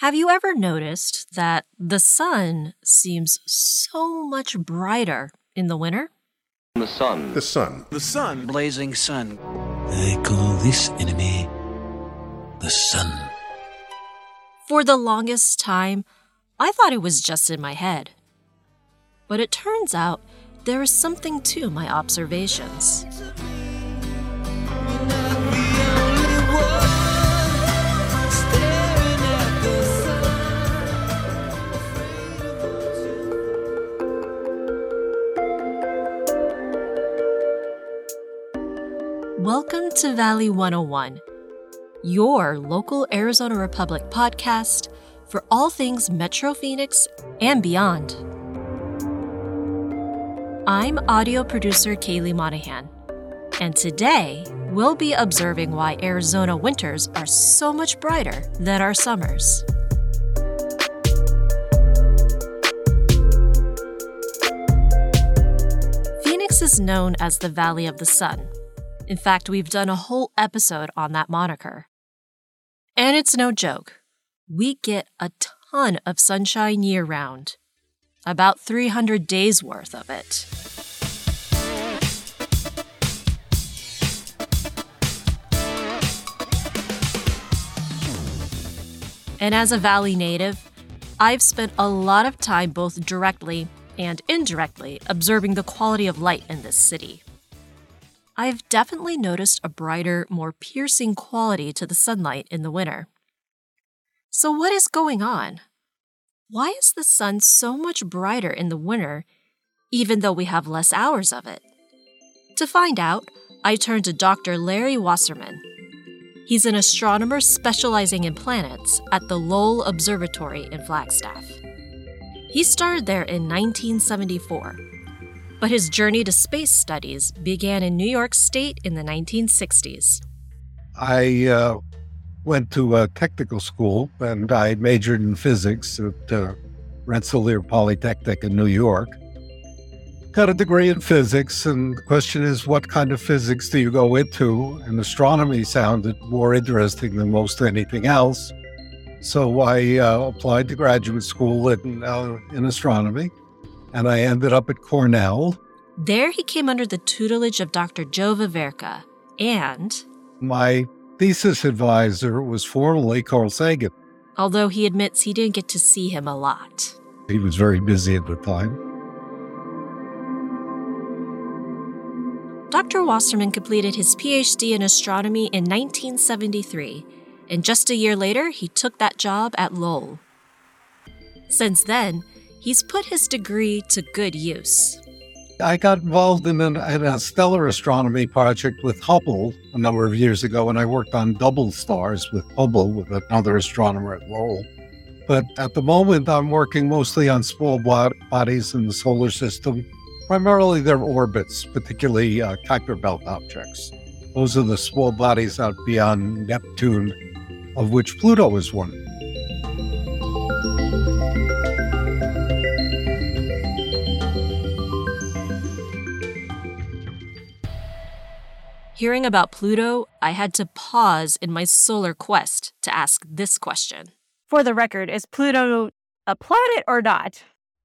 Have you ever noticed that the sun seems so much brighter in the winter? The sun. The sun. The sun. Blazing sun. I call this enemy the sun. For the longest time, I thought it was just in my head. But it turns out there is something to my observations. Welcome to Valley 101, your local Arizona Republic podcast for all things Metro Phoenix and beyond. I'm audio producer Kaylee Monahan, and today we'll be observing why Arizona winters are so much brighter than our summers. Phoenix is known as the Valley of the Sun. In fact, we've done a whole episode on that moniker. And it's no joke. We get a ton of sunshine year round, about 300 days worth of it. And as a Valley native, I've spent a lot of time both directly and indirectly observing the quality of light in this city. I've definitely noticed a brighter, more piercing quality to the sunlight in the winter. So, what is going on? Why is the sun so much brighter in the winter, even though we have less hours of it? To find out, I turned to Dr. Larry Wasserman. He's an astronomer specializing in planets at the Lowell Observatory in Flagstaff. He started there in 1974, but his journey to space studies began in New York State in the 1960s. I uh, went to a technical school and I majored in physics at uh, Rensselaer Polytechnic in New York. Got a degree in physics, and the question is, what kind of physics do you go into? And astronomy sounded more interesting than most anything else. So I uh, applied to graduate school in, uh, in astronomy, and I ended up at Cornell. There he came under the tutelage of Dr. Joe Veverka, and My thesis advisor was formerly Carl Sagan. although he admits he didn't get to see him a lot. He was very busy at the time. Dr. Wasserman completed his PhD in astronomy in 1973, and just a year later, he took that job at Lowell. Since then, he's put his degree to good use. I got involved in, an, in a stellar astronomy project with Hubble a number of years ago, and I worked on double stars with Hubble with another astronomer at Lowell. But at the moment, I'm working mostly on small bodies in the solar system, primarily their orbits, particularly uh, Kuiper Belt objects. Those are the small bodies out beyond Neptune, of which Pluto is one. Hearing about Pluto, I had to pause in my solar quest to ask this question. For the record, is Pluto a planet or not?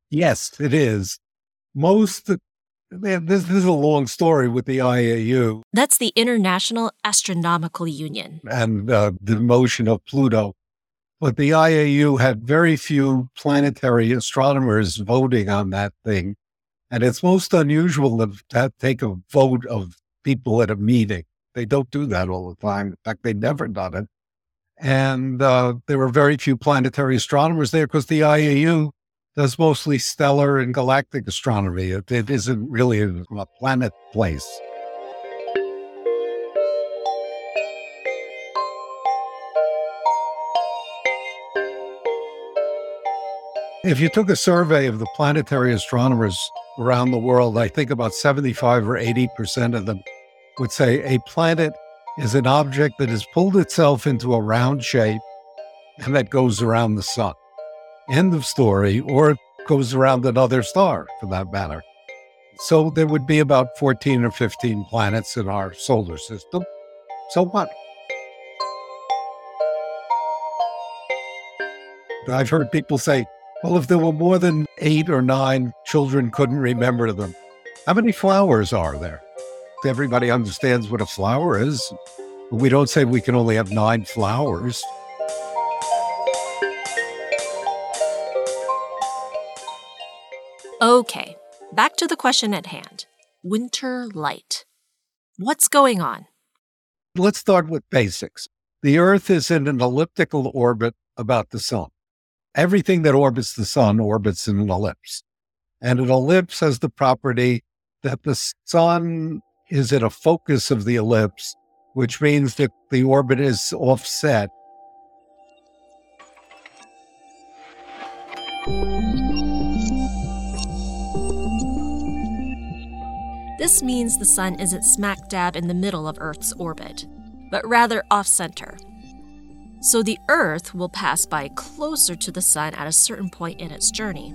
Yes, it is. Most, man, this, this is a long story with the IAU That's the International Astronomical Union. and uh, the motion of Pluto. But the IAU had very few planetary astronomers voting on that thing. And it's most unusual to, to take a vote of people at a meeting. They don't do that all the time. In fact, they've never done it. And uh, there were very few planetary astronomers there because the IAU does mostly stellar and galactic astronomy. It, it isn't really a, a planet place. If you took a survey of the planetary astronomers around the world, I think about 75 or 80% of them would say a planet is an object that has pulled itself into a round shape and that goes around the sun. End of story, or goes around another star for that matter. So there would be about 14 or 15 planets in our solar system. So what? I've heard people say, well, if there were more than eight or nine, children couldn't remember them. How many flowers are there? Everybody understands what a flower is. We don't say we can only have nine flowers. Okay, back to the question at hand winter light. What's going on? Let's start with basics. The Earth is in an elliptical orbit about the Sun. Everything that orbits the Sun orbits in an ellipse. And an ellipse has the property that the Sun is at a focus of the ellipse, which means that the orbit is offset. This means the Sun isn't smack dab in the middle of Earth's orbit, but rather off center. So the Earth will pass by closer to the Sun at a certain point in its journey.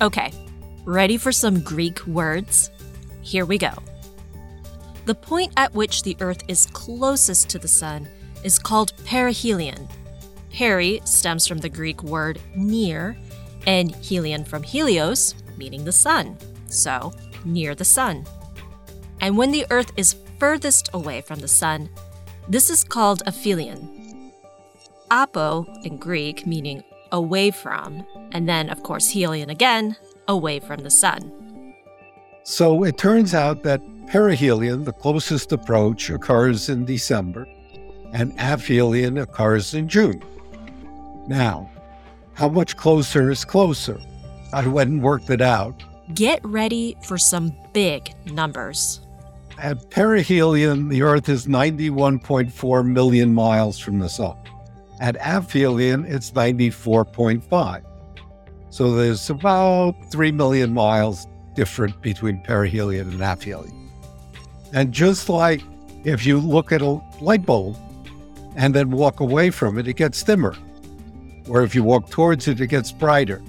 Okay, ready for some Greek words? Here we go. The point at which the Earth is closest to the Sun is called perihelion Peri stems from the Greek word near, and helion from helios, meaning the sun. So, near the sun. And when the Earth is furthest away from the sun, this is called aphelion. Apo in Greek, meaning away from, and then, of course, helion again, away from the sun. So it turns out that perihelion, the closest approach, occurs in December, and aphelion occurs in June. Now, how much closer is closer? I went and worked it out. Get ready for some big numbers. At perihelion, the Earth is 91.4 million miles from the Sun. At aphelion, it's 94.5. So there's about 3 million miles different between perihelion and aphelion. And just like if you look at a light bulb and then walk away from it, it gets dimmer or if you walk towards it, it gets brighter.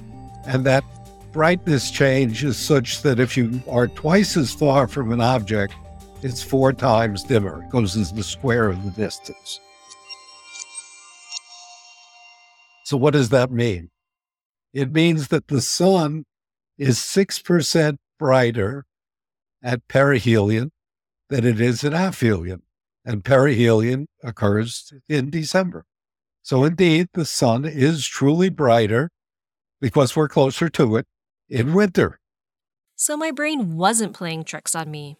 And that brightness change is such that if you are twice as far from an object, it's four times dimmer. It goes as the square of the distance. So, what does that mean? It means that the sun is 6% brighter at perihelion than it is at aphelion. And perihelion occurs in December. So indeed, the sun is truly brighter because we're closer to it in winter. So my brain wasn't playing tricks on me.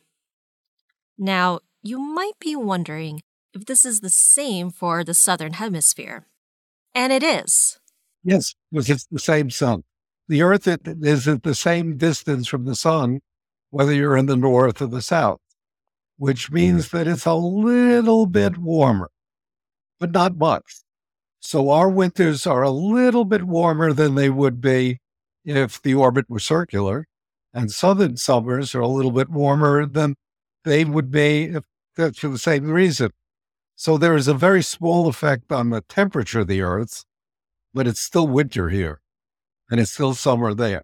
Now, you might be wondering if this is the same for the southern hemisphere. And it is. Yes, because it's the same sun. The Earth is at the same distance from the sun, whether you're in the north or the south, which means that it's a little bit warmer, but not much. So our winters are a little bit warmer than they would be if the orbit were circular, and southern summers are a little bit warmer than they would be if for the same reason. So there is a very small effect on the temperature of the Earth, but it's still winter here, and it's still summer there.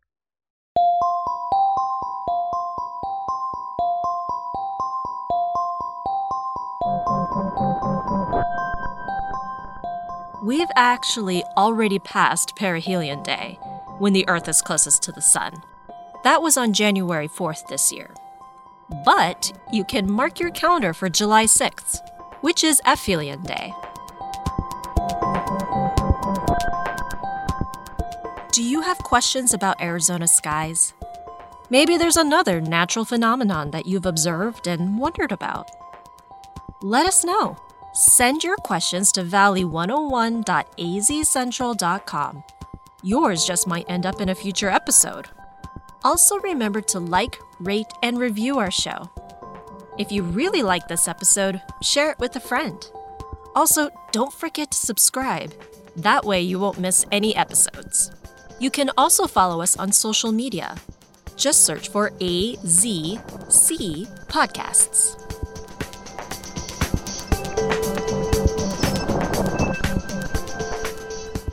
We've actually already passed perihelion day, when the Earth is closest to the Sun. That was on January 4th this year. But you can mark your calendar for July 6th, which is aphelion day. Do you have questions about Arizona skies? Maybe there's another natural phenomenon that you've observed and wondered about. Let us know. Send your questions to valley101.azcentral.com. Yours just might end up in a future episode. Also, remember to like, rate, and review our show. If you really like this episode, share it with a friend. Also, don't forget to subscribe. That way, you won't miss any episodes. You can also follow us on social media. Just search for AZC Podcasts.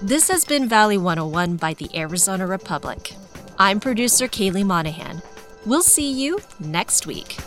This has been Valley 101 by the Arizona Republic. I'm producer Kaylee Monahan. We'll see you next week.